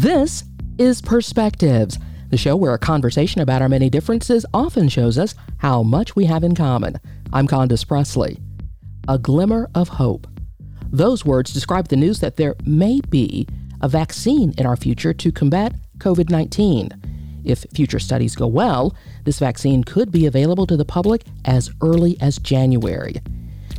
This is Perspectives, the show where a conversation about our many differences often shows us how much we have in common. I'm Condace Pressley. A glimmer of hope. Those words describe the news that there may be a vaccine in our future to combat COVID 19. If future studies go well, this vaccine could be available to the public as early as January.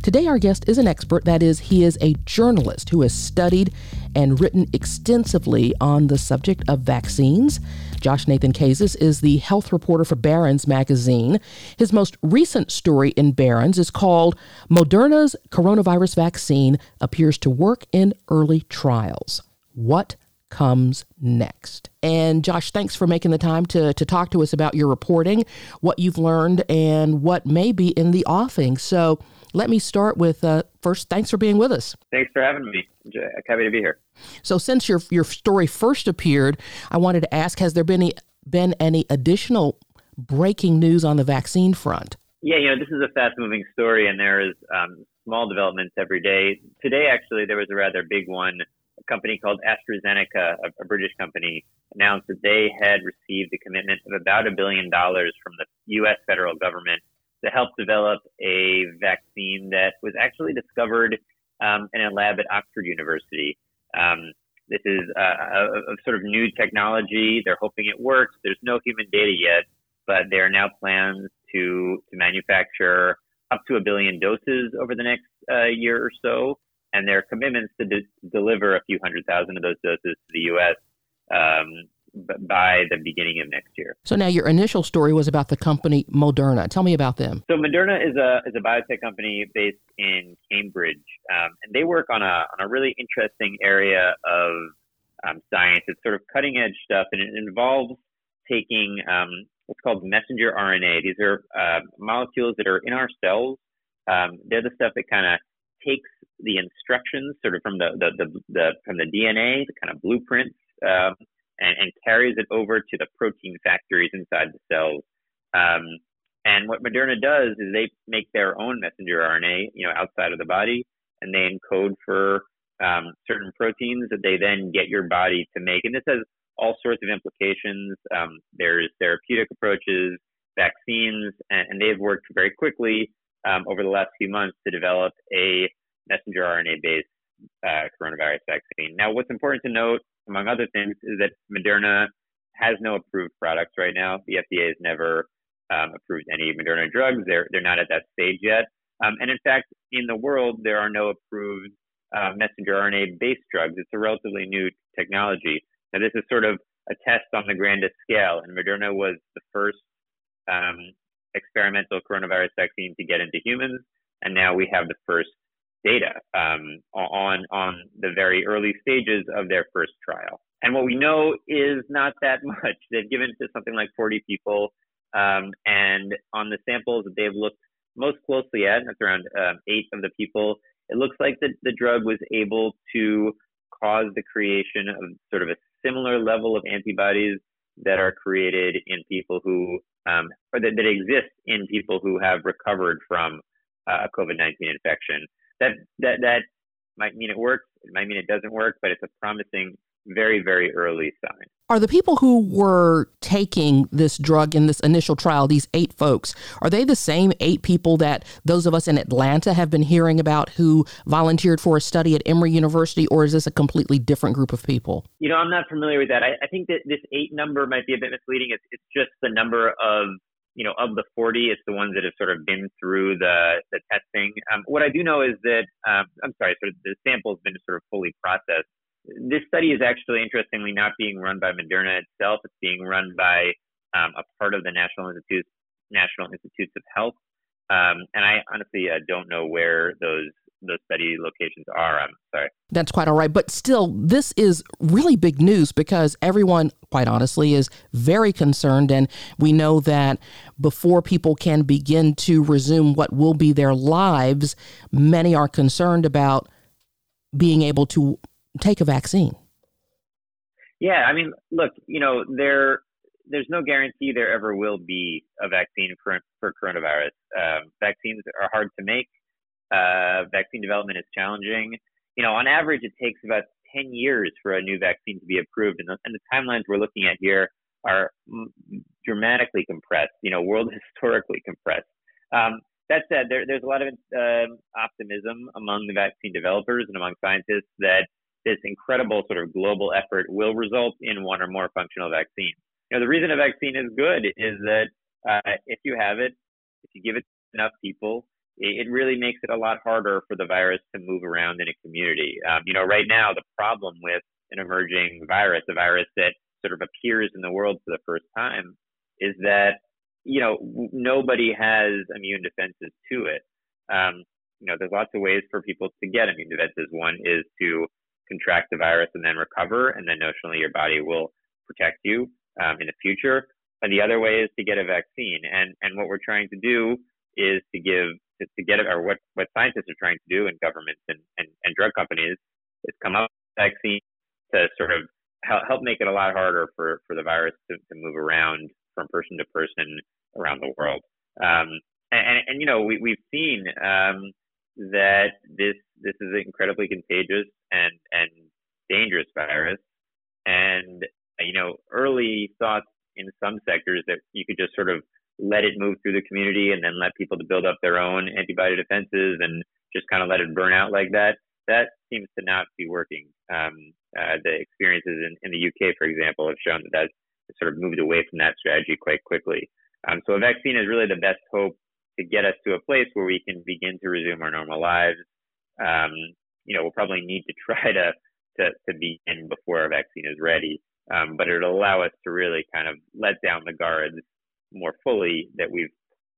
Today, our guest is an expert. That is, he is a journalist who has studied and written extensively on the subject of vaccines. Josh Nathan Kazis is the health reporter for Barron's magazine. His most recent story in Barron's is called Moderna's Coronavirus Vaccine Appears to Work in Early Trials. What comes next. And Josh, thanks for making the time to, to talk to us about your reporting, what you've learned, and what may be in the offing. So, let me start with uh, first, thanks for being with us. Thanks for having me. Happy to be here. So, since your your story first appeared, I wanted to ask: Has there been any, been any additional breaking news on the vaccine front? Yeah, you know, this is a fast moving story, and there is um, small developments every day. Today, actually, there was a rather big one. A company called AstraZeneca, a, a British company, announced that they had received a commitment of about a billion dollars from the U.S. federal government to help develop a vaccine that was actually discovered um, in a lab at Oxford University. Um, this is a, a, a, sort of new technology. They're hoping it works. There's no human data yet, but there are now plans to to manufacture up to a billion doses over the next uh, year or so, and there are commitments to de- deliver a few hundred thousand of those doses to the U.S. Um, by the beginning of next year. So now your initial story was about the company Moderna. Tell me about them. So Moderna is a is a biotech company based in Cambridge, um, and they work on a on a really interesting area of um, science. It's sort of cutting edge stuff, and it involves taking um, what's called messenger RNA. These are uh, molecules that are in our cells. Um, they're the stuff that kind of takes the instructions, sort of from the the, the, the from the DNA, the kind of blueprints um, and, and carries it over to the protein factories inside the cells. Um, and what Moderna does is they make their own messenger RNA, you know, outside of the body, and they encode for um, certain proteins that they then get your body to make. And this has all sorts of implications. Um, there's therapeutic approaches, vaccines, and, and they've worked very quickly um, over the last few months to develop a messenger RNA-based uh, coronavirus vaccine. Now, what's important to note among other things, is that Moderna has no approved products right now. The FDA has never um, approved any Moderna drugs. They're they're not at that stage yet. Um, and in fact, in the world, there are no approved uh, messenger RNA based drugs. It's a relatively new technology. Now, this is sort of a test on the grandest scale, and Moderna was the first um, experimental coronavirus vaccine to get into humans, and now we have the first data um, on on the very early stages of their first trial. And what we know is not that much. They've given to something like 40 people, um, and on the samples that they've looked most closely at, that's around um, eight of the people, it looks like the, the drug was able to cause the creation of sort of a similar level of antibodies that are created in people who, um, or that, that exist in people who have recovered from uh, a COVID-19 infection that that that might mean it works. It might mean it doesn't work, but it's a promising, very very early sign. Are the people who were taking this drug in this initial trial, these eight folks, are they the same eight people that those of us in Atlanta have been hearing about who volunteered for a study at Emory University, or is this a completely different group of people? You know, I'm not familiar with that. I, I think that this eight number might be a bit misleading. It's, it's just the number of you know, of the 40, it's the ones that have sort of been through the, the testing. Um, what I do know is that, um, I'm sorry, sort of the sample has been sort of fully processed. This study is actually, interestingly, not being run by Moderna itself. It's being run by um, a part of the National Institutes, National Institutes of Health. Um, and I honestly uh, don't know where those the study locations are. I'm sorry. That's quite all right. But still, this is really big news because everyone, quite honestly, is very concerned. And we know that before people can begin to resume what will be their lives, many are concerned about being able to take a vaccine. Yeah, I mean, look, you know, there there's no guarantee there ever will be a vaccine for for coronavirus. Um, vaccines are hard to make. Uh, vaccine development is challenging. You know, on average, it takes about 10 years for a new vaccine to be approved. And the, and the timelines we're looking at here are dramatically compressed, you know, world historically compressed. Um, that said, there, there's a lot of uh, optimism among the vaccine developers and among scientists that this incredible sort of global effort will result in one or more functional vaccines. You know, the reason a vaccine is good is that uh, if you have it, if you give it to enough people, it, really makes it a lot harder for the virus to move around in a community. Um, you know, right now the problem with an emerging virus, a virus that sort of appears in the world for the first time, is that you know nobody has immune defenses to it. Um, you know, there's lots of ways for people to get immune defenses. One is to contract the virus and then recover, and then notionally your body will protect you um, in the future. And the other way is to get a vaccine. And and what we're trying to do is to give to, to get it, or what what scientists are trying to do, and governments and, and, and drug companies is come up with vaccine to sort of help, help make it a lot harder for for the virus to, to move around from person to person around the world. Um, and, and, and you know we we've seen um, that this this is an incredibly contagious and and dangerous virus. And you know, early thoughts in some sectors that you could just sort of let it move through the community and then let people to build up their own antibody defenses and just kind of let it burn out like that. That seems to not be working. Um, uh, the experiences in, in the UK, for example, have shown that that's sort of moved away from that strategy quite quickly. Um, so a vaccine is really the best hope to get us to a place where we can begin to resume our normal lives. Um, you know, we'll probably need to try to, to, to begin before our vaccine is ready. Um, but it'll allow us to really kind of let down the guards more fully that we've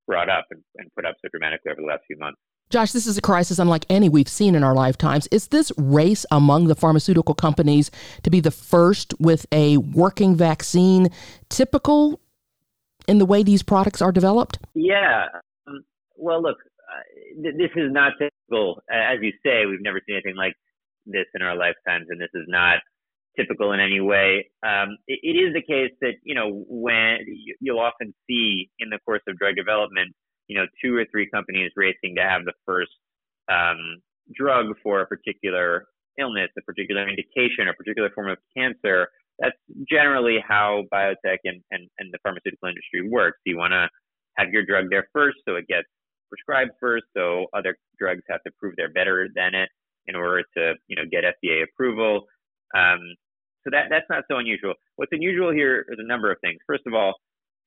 brought up and, and put up so dramatically over the last few months. Josh, this is a crisis unlike any we've seen in our lifetimes. Is this race among the pharmaceutical companies to be the first with a working vaccine typical in the way these products are developed? Yeah, well, look, uh, th- this is not typical. As you say, we've never seen anything like this in our lifetimes, and this is not typical in any way. Um, it, it is the case that you know when you'll often see in the course of drug development, you know, two or three companies racing to have the first um, drug for a particular illness, a particular indication, a particular form of cancer. That's generally how biotech and, and, and the pharmaceutical industry works. You want to have your drug there first, so it gets prescribed first, so other drugs have to prove they're better than it in order to, you know, get FDA approval. Um, so that that's not so unusual. What's unusual here is a number of things. First of all,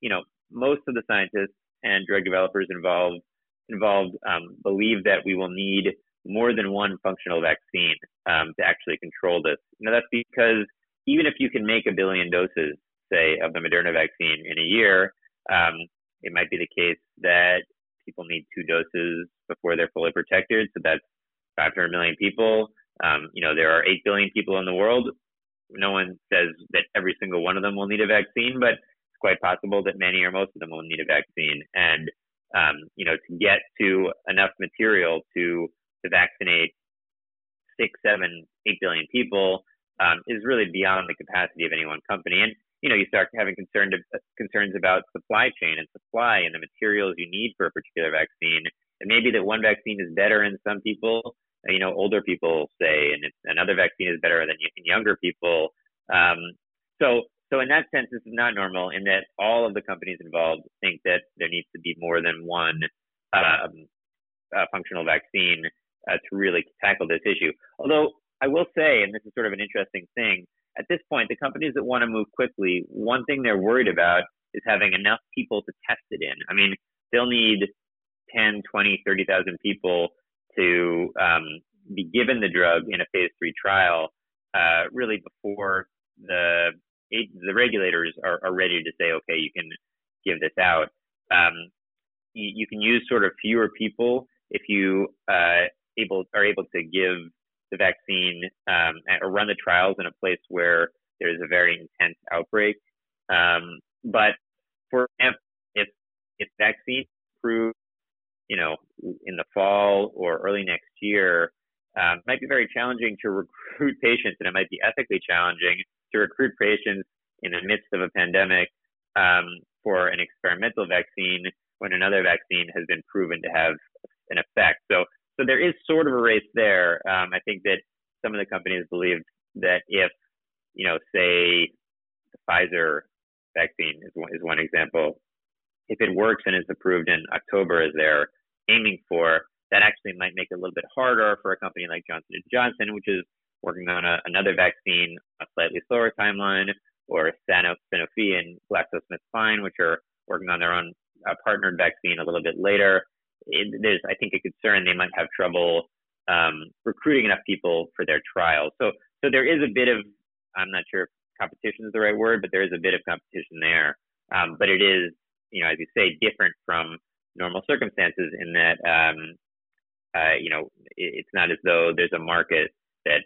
you know, most of the scientists and drug developers involved involved um, believe that we will need more than one functional vaccine um, to actually control this. Now that's because even if you can make a billion doses, say, of the Moderna vaccine in a year, um, it might be the case that people need two doses before they're fully protected. So that's 500 million people. Um, you know, there are 8 billion people in the world. No one says that every single one of them will need a vaccine, but it's quite possible that many or most of them will need a vaccine. And, um, you know, to get to enough material to, to vaccinate six, seven, eight billion people um, is really beyond the capacity of any one company. And you know, you start having concerned, concerns about supply chain and supply and the materials you need for a particular vaccine. It may be that one vaccine is better in some people, you know, older people say, and another vaccine is better than younger people. Um, so, so in that sense, this is not normal in that all of the companies involved think that there needs to be more than one um, uh, functional vaccine uh, to really tackle this issue. Although I will say, and this is sort of an interesting thing, at this point, the companies that want to move quickly, one thing they're worried about is having enough people to test it in. I mean, they'll need 10, 20, 30,000 people to um, be given the drug in a phase three trial, uh, really before the the regulators are, are, ready to say, okay, you can give this out. Um, you, you, can use sort of fewer people if you uh, able are able to give the vaccine um, or run the trials in a place where there's a very intense outbreak. Um, but for if if vaccines prove, you know, in the fall or early next year, um, might be very challenging to recruit patients, and it might be ethically challenging to recruit patients in the midst of a pandemic um, for an experimental vaccine when another vaccine has been proven to have an effect. So so there is sort of a race there. Um, I think that some of the companies believe that if, you know, say the Pfizer vaccine is one, is one example, if it works and is approved in October as they're aiming for, that actually might make it a little bit harder for a company like Johnson & Johnson, which is working on a, another vaccine, a slightly slower timeline, or Sanofi and GlaxoSmithKline, which are working on their own uh, partnered vaccine a little bit later. It, there's, I think, a concern they might have trouble um, recruiting enough people for their trials. So, so there is a bit of, I'm not sure if competition is the right word, but there is a bit of competition there. Um, but it is, you know, as you say, different from normal circumstances in that, um, uh, you know, it, it's not as though there's a market that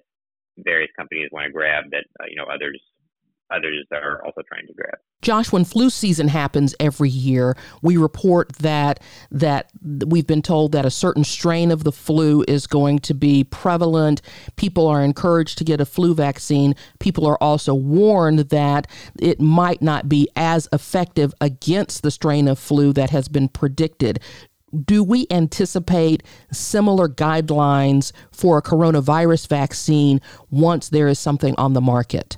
various companies want to grab that, uh, you know, others others are also trying to grab. Josh, when flu season happens every year, we report that that we've been told that a certain strain of the flu is going to be prevalent. People are encouraged to get a flu vaccine. People are also warned that it might not be as effective against the strain of flu that has been predicted. Do we anticipate similar guidelines for a coronavirus vaccine once there is something on the market?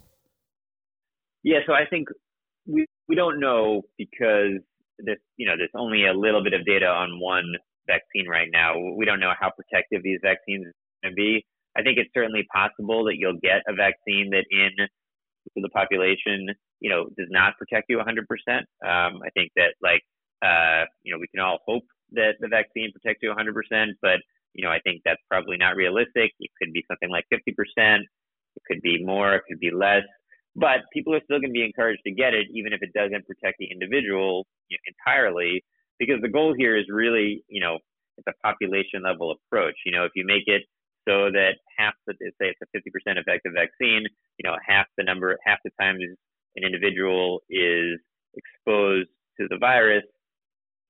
Yeah, so I think we we don't know because this you know there's only a little bit of data on one vaccine right now. We don't know how protective these vaccines are going to be. I think it's certainly possible that you'll get a vaccine that in the population, you know, does not protect you 100%. Um, I think that like, uh, you know, we can all hope that the vaccine protects you 100%, but you know, I think that's probably not realistic. It could be something like 50%. It could be more. It could be less. But people are still going to be encouraged to get it, even if it doesn't protect the individual entirely, because the goal here is really, you know, it's a population level approach. You know, if you make it so that half the, say it's a 50% effective vaccine, you know, half the number, half the times an individual is exposed to the virus,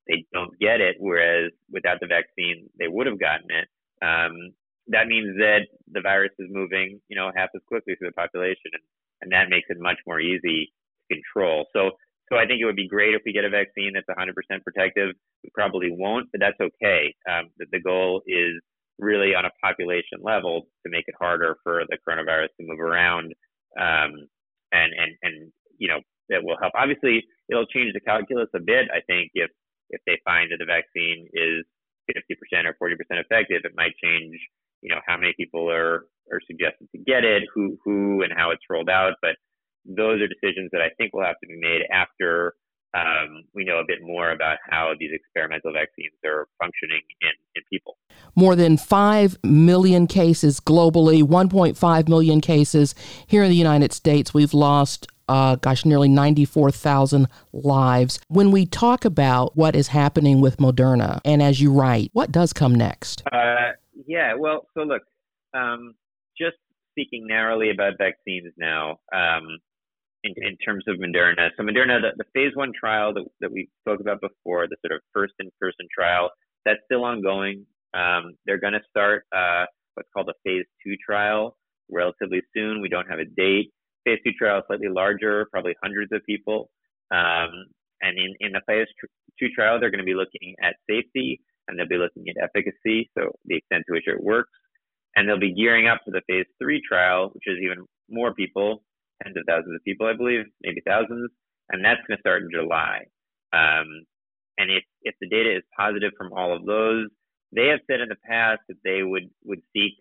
they don't get it, whereas without the vaccine, they would have gotten it. Um, that means that the virus is moving, you know, half as quickly through the population. And and that makes it much more easy to control. So, so I think it would be great if we get a vaccine that's 100% protective. We probably won't, but that's okay. Um, the, the goal is really on a population level to make it harder for the coronavirus to move around, um, and and and you know that will help. Obviously, it'll change the calculus a bit. I think if if they find that the vaccine is 50% or 40% effective, it might change you know how many people are are suggested to get it, who who and how it's rolled out. But those are decisions that I think will have to be made after um, we know a bit more about how these experimental vaccines are functioning in, in people. More than 5 million cases globally, 1.5 million cases here in the United States. We've lost, uh, gosh, nearly 94,000 lives. When we talk about what is happening with Moderna, and as you write, what does come next? Uh, yeah, well, so look, um, just speaking narrowly about vaccines now, um, in, in, terms of Moderna. So Moderna, the, the, phase one trial that, that we spoke about before, the sort of first in-person trial, that's still ongoing. Um, they're going to start uh, what's called a phase two trial relatively soon. We don't have a date. Phase two trial is slightly larger, probably hundreds of people. Um, and in, in the phase two trial, they're going to be looking at safety and they'll be looking at efficacy, so the extent to which it works. And they'll be gearing up for the phase three trial, which is even more people, tens of thousands of people, I believe, maybe thousands. And that's going to start in July. Um, and if, if the data is positive from all of those, they have said in the past that they would, would seek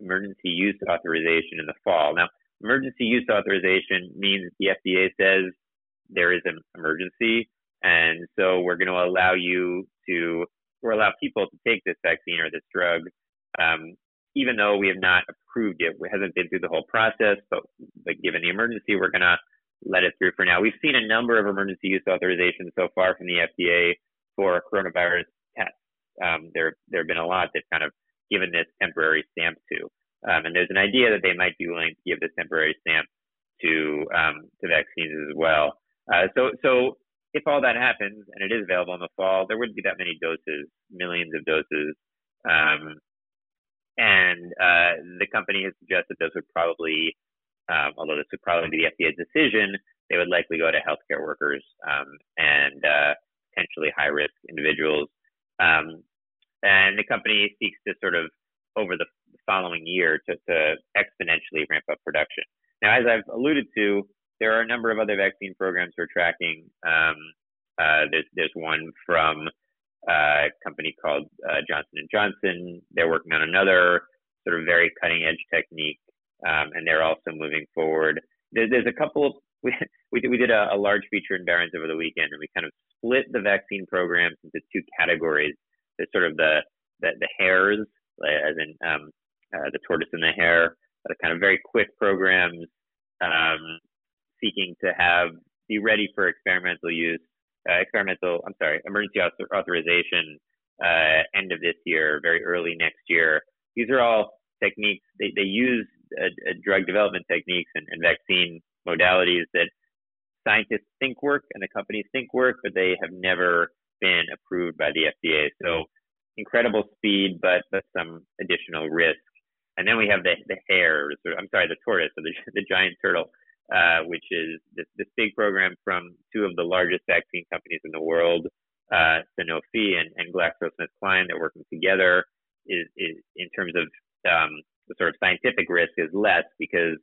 emergency use authorization in the fall. Now, emergency use authorization means the FDA says there is an emergency. And so we're going to allow you to or allow people to take this vaccine or this drug, um, even though we have not approved it. It hasn't been through the whole process, but, but given the emergency, we're going to let it through for now. We've seen a number of emergency use authorizations so far from the FDA for coronavirus tests. Um, there, there have been a lot that kind of given this temporary stamp to. Um, and there's an idea that they might be willing to give this temporary stamp to um, to vaccines as well. Uh, so so if all that happens and it is available in the fall, there wouldn't be that many doses, millions of doses. Um, and uh, the company has suggested those would probably, um, although this would probably be the FDA's decision, they would likely go to healthcare workers um, and uh, potentially high risk individuals. Um, and the company seeks to sort of, over the following year to, to exponentially ramp up production. Now, as I've alluded to, there are a number of other vaccine programs we're tracking. Um, uh, there's, there's one from uh, a company called uh, Johnson and Johnson. They're working on another sort of very cutting edge technique, um, and they're also moving forward. There, there's a couple. We we did, we did a, a, large feature in Barron's over the weekend, and we kind of split the vaccine programs into two categories. There's sort of the the, the hares, as in um, uh, the tortoise and the hare, the kind of very quick programs um, seeking to have be ready for experimental use, uh, experimental. I'm sorry, emergency author- authorization uh, end of this year, very early next year. These are all techniques. They they use drug development techniques and, and vaccine modalities that scientists think work and the companies think work, but they have never been approved by the FDA. So incredible speed, but but some additional risk. And then we have the the hare, or I'm sorry, the tortoise, or the the giant turtle, uh, which is this, this big program from two of the largest vaccine companies in the world, uh, Sanofi and, and GlaxoSmithKline. that are working together. Is, is in terms of um, the sort of scientific risk is less because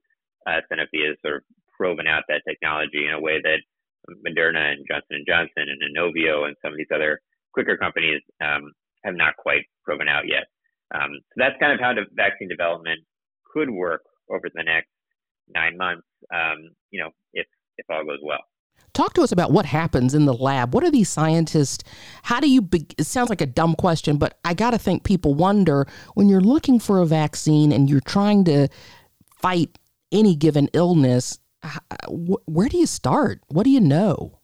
uh, Sanofi has sort of proven out that technology in a way that Moderna and Johnson and Johnson and Inovio and some of these other quicker companies um, have not quite proven out yet. Um, so that's kind of how the vaccine development could work over the next nine months. Um, you know, if if all goes well. Talk to us about what happens in the lab. What are these scientists? How do you? Be, it sounds like a dumb question, but I got to think people wonder when you're looking for a vaccine and you're trying to fight any given illness. Where do you start? What do you know?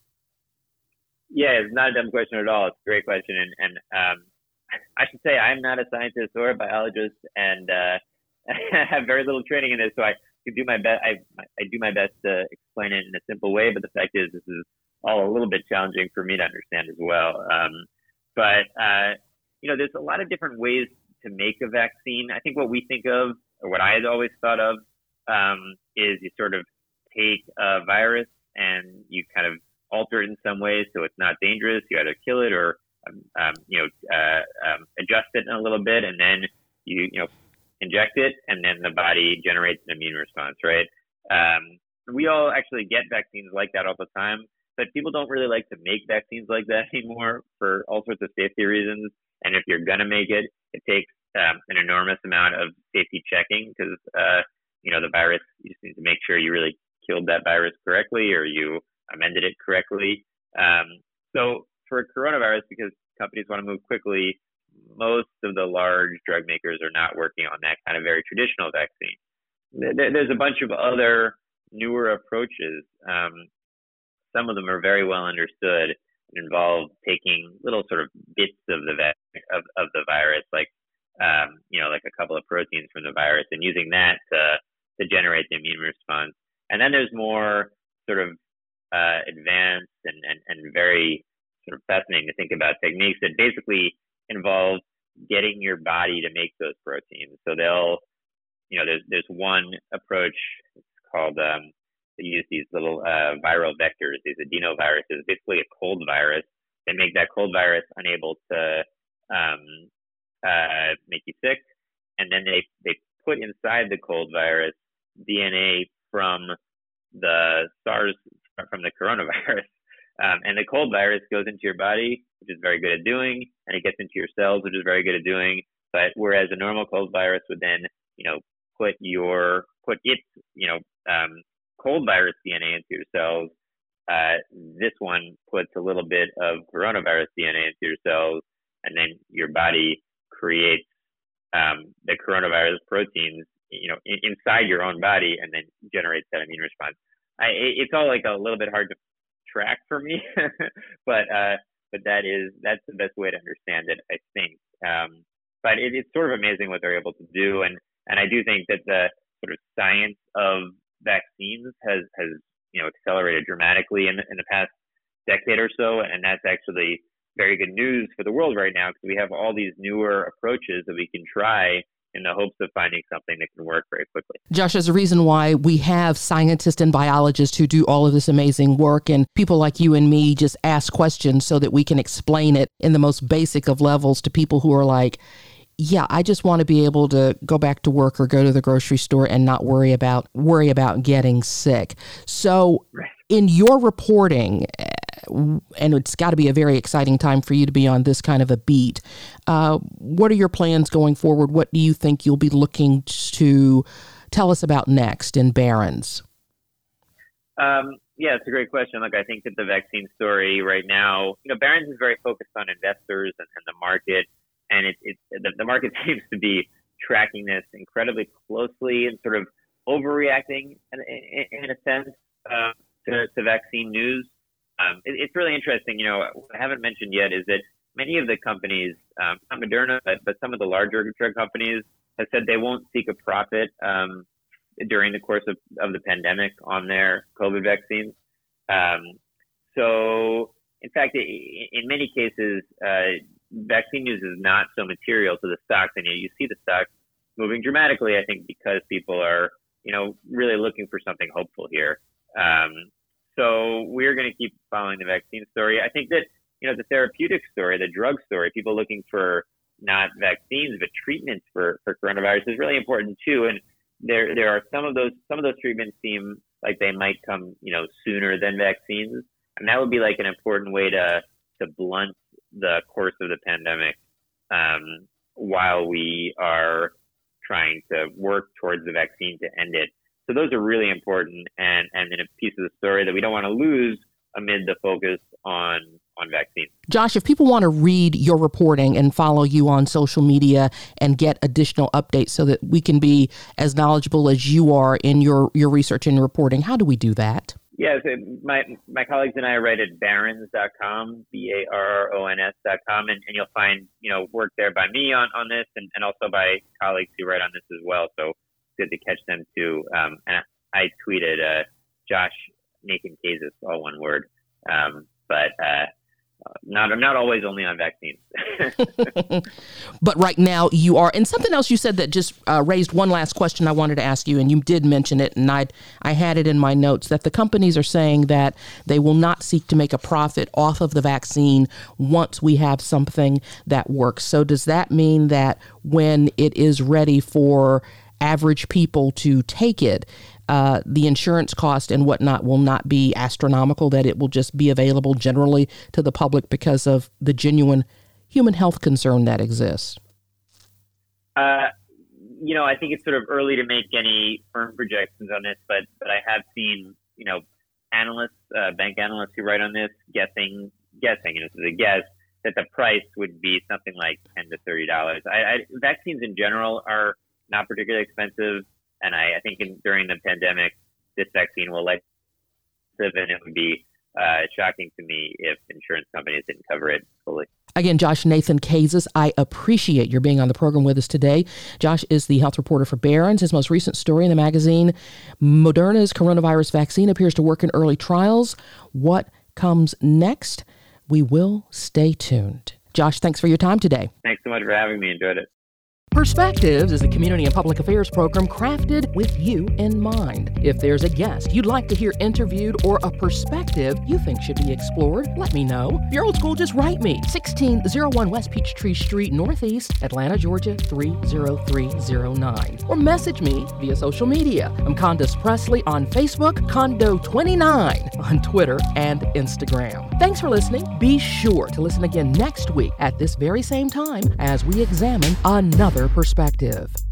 Yeah, it's not a dumb question at all. It's a great question, and, and um, I should say I'm not a scientist or a biologist, and uh, I have very little training in this, so I do my best. I I do my best to explain it in a simple way, but the fact is, this is all a little bit challenging for me to understand as well. Um, but uh, you know, there's a lot of different ways to make a vaccine. I think what we think of, or what I had always thought of, um, is you sort of take a virus and you kind of alter it in some way so it's not dangerous. You either kill it or um, um, you know uh, um, adjust it a little bit, and then you you know inject it, and then the body generates an immune response, right? Um, we all actually get vaccines like that all the time, but people don't really like to make vaccines like that anymore for all sorts of safety reasons. And if you're gonna make it, it takes um, an enormous amount of safety checking because uh, you know the virus. You just need to make sure you really killed that virus correctly or you amended it correctly. Um, so for coronavirus, because companies want to move quickly, most of the large drug makers are not working on that kind of very traditional vaccine. There's a bunch of other newer approaches. Um, some of them are very well understood and involve taking little sort of bits of the of, of the virus, like um, you know, like a couple of proteins from the virus, and using that to to generate the immune response. And then there's more sort of uh, advanced and, and, and very sort of fascinating to think about techniques that basically involve getting your body to make those proteins. So they'll, you know, there's there's one approach. It's called um, they use these little uh, viral vectors, these adenoviruses, basically a cold virus. They make that cold virus unable to um, uh, make you sick, and then they they put inside the cold virus DNA from the SARS from the coronavirus. Um, and the cold virus goes into your body, which is very good at doing, and it gets into your cells, which is very good at doing. But whereas a normal cold virus would then, you know, put your put its, you know, um, cold virus DNA into your cells, uh, this one puts a little bit of coronavirus DNA into your cells, and then your body creates um, the coronavirus proteins, you know, in, inside your own body, and then generates that immune response. I, it's all like a little bit hard to track for me, but uh, but that is that's the best way to understand it, I think. Um, but it, it's sort of amazing what they're able to do, and and I do think that the sort of science of vaccines has has you know accelerated dramatically in in the past decade or so, and that's actually very good news for the world right now because we have all these newer approaches that we can try in the hopes of finding something that can work very quickly. Josh, there's a reason why we have scientists and biologists who do all of this amazing work, and people like you and me just ask questions so that we can explain it in the most basic of levels to people who are like, yeah, I just want to be able to go back to work or go to the grocery store and not worry about worry about getting sick. So, in your reporting, and it's got to be a very exciting time for you to be on this kind of a beat. Uh, what are your plans going forward? What do you think you'll be looking to tell us about next in Barron's? Um, yeah, it's a great question. Look, I think that the vaccine story right now, you know, Barron's is very focused on investors and, and the market and it, it the, the market seems to be tracking this incredibly closely and sort of overreacting in, in, in a sense uh, to, to, vaccine news. Um, it, it's really interesting. You know, what I haven't mentioned yet is that many of the companies, um, not Moderna, but, but some of the larger drug companies, have said they won't seek a profit um, during the course of, of the pandemic on their COVID vaccines. Um, so, in fact, in many cases, uh, vaccine news is not so material to the stocks, and you, you see the stocks moving dramatically. I think because people are, you know, really looking for something hopeful here. Um, so we're going to keep following the vaccine story. I think that you know the therapeutic story, the drug story, people looking for not vaccines but treatments for for coronavirus is really important too. And there there are some of those some of those treatments seem like they might come you know sooner than vaccines, and that would be like an important way to to blunt the course of the pandemic um, while we are trying to work towards the vaccine to end it. So those are really important and, and then a piece of the story that we don't want to lose amid the focus on on vaccines. Josh, if people want to read your reporting and follow you on social media and get additional updates so that we can be as knowledgeable as you are in your, your research and reporting, how do we do that? Yeah, so my my colleagues and I write at barrons.com, B A R R O N S.com, and, and you'll find you know work there by me on, on this, and, and also by colleagues who write on this as well. So good to catch them too. Um, and I tweeted uh, Josh Nathan Kazis, all one word, um, but uh, not I'm not always only on vaccines. but right now you are. And something else you said that just uh, raised one last question I wanted to ask you, and you did mention it, and I I had it in my notes that the companies are saying that they will not seek to make a profit off of the vaccine once we have something that works. So does that mean that when it is ready for average people to take it, uh, the insurance cost and whatnot will not be astronomical, that it will just be available generally to the public because of the genuine human health concern that exists? Uh, you know, I think it's sort of early to make any firm projections on this, but but I have seen, you know, analysts, uh, bank analysts who write on this, guessing, guessing, and this is a guess, that the price would be something like ten to thirty dollars. I, I, vaccines in general are not particularly expensive. And I, I think in, during the pandemic, this vaccine will live, and it would be uh, shocking to me if insurance companies didn't cover it fully. Again, Josh Nathan Kazis, I appreciate your being on the program with us today. Josh is the health reporter for Barron's. His most recent story in the magazine, Moderna's coronavirus vaccine appears to work in early trials. What comes next? We will stay tuned. Josh, thanks for your time today. Thanks so much for having me. Enjoyed it. Perspectives is a community and public affairs program crafted with you in mind. If there's a guest you'd like to hear interviewed or a perspective you think should be explored, let me know. If you're old school, just write me 1601 West Peachtree Street, Northeast, Atlanta, Georgia 30309. Or message me via social media. I'm Condace Pressley on Facebook, Condo29 on Twitter and Instagram. Thanks for listening. Be sure to listen again next week at this very same time as we examine another perspective.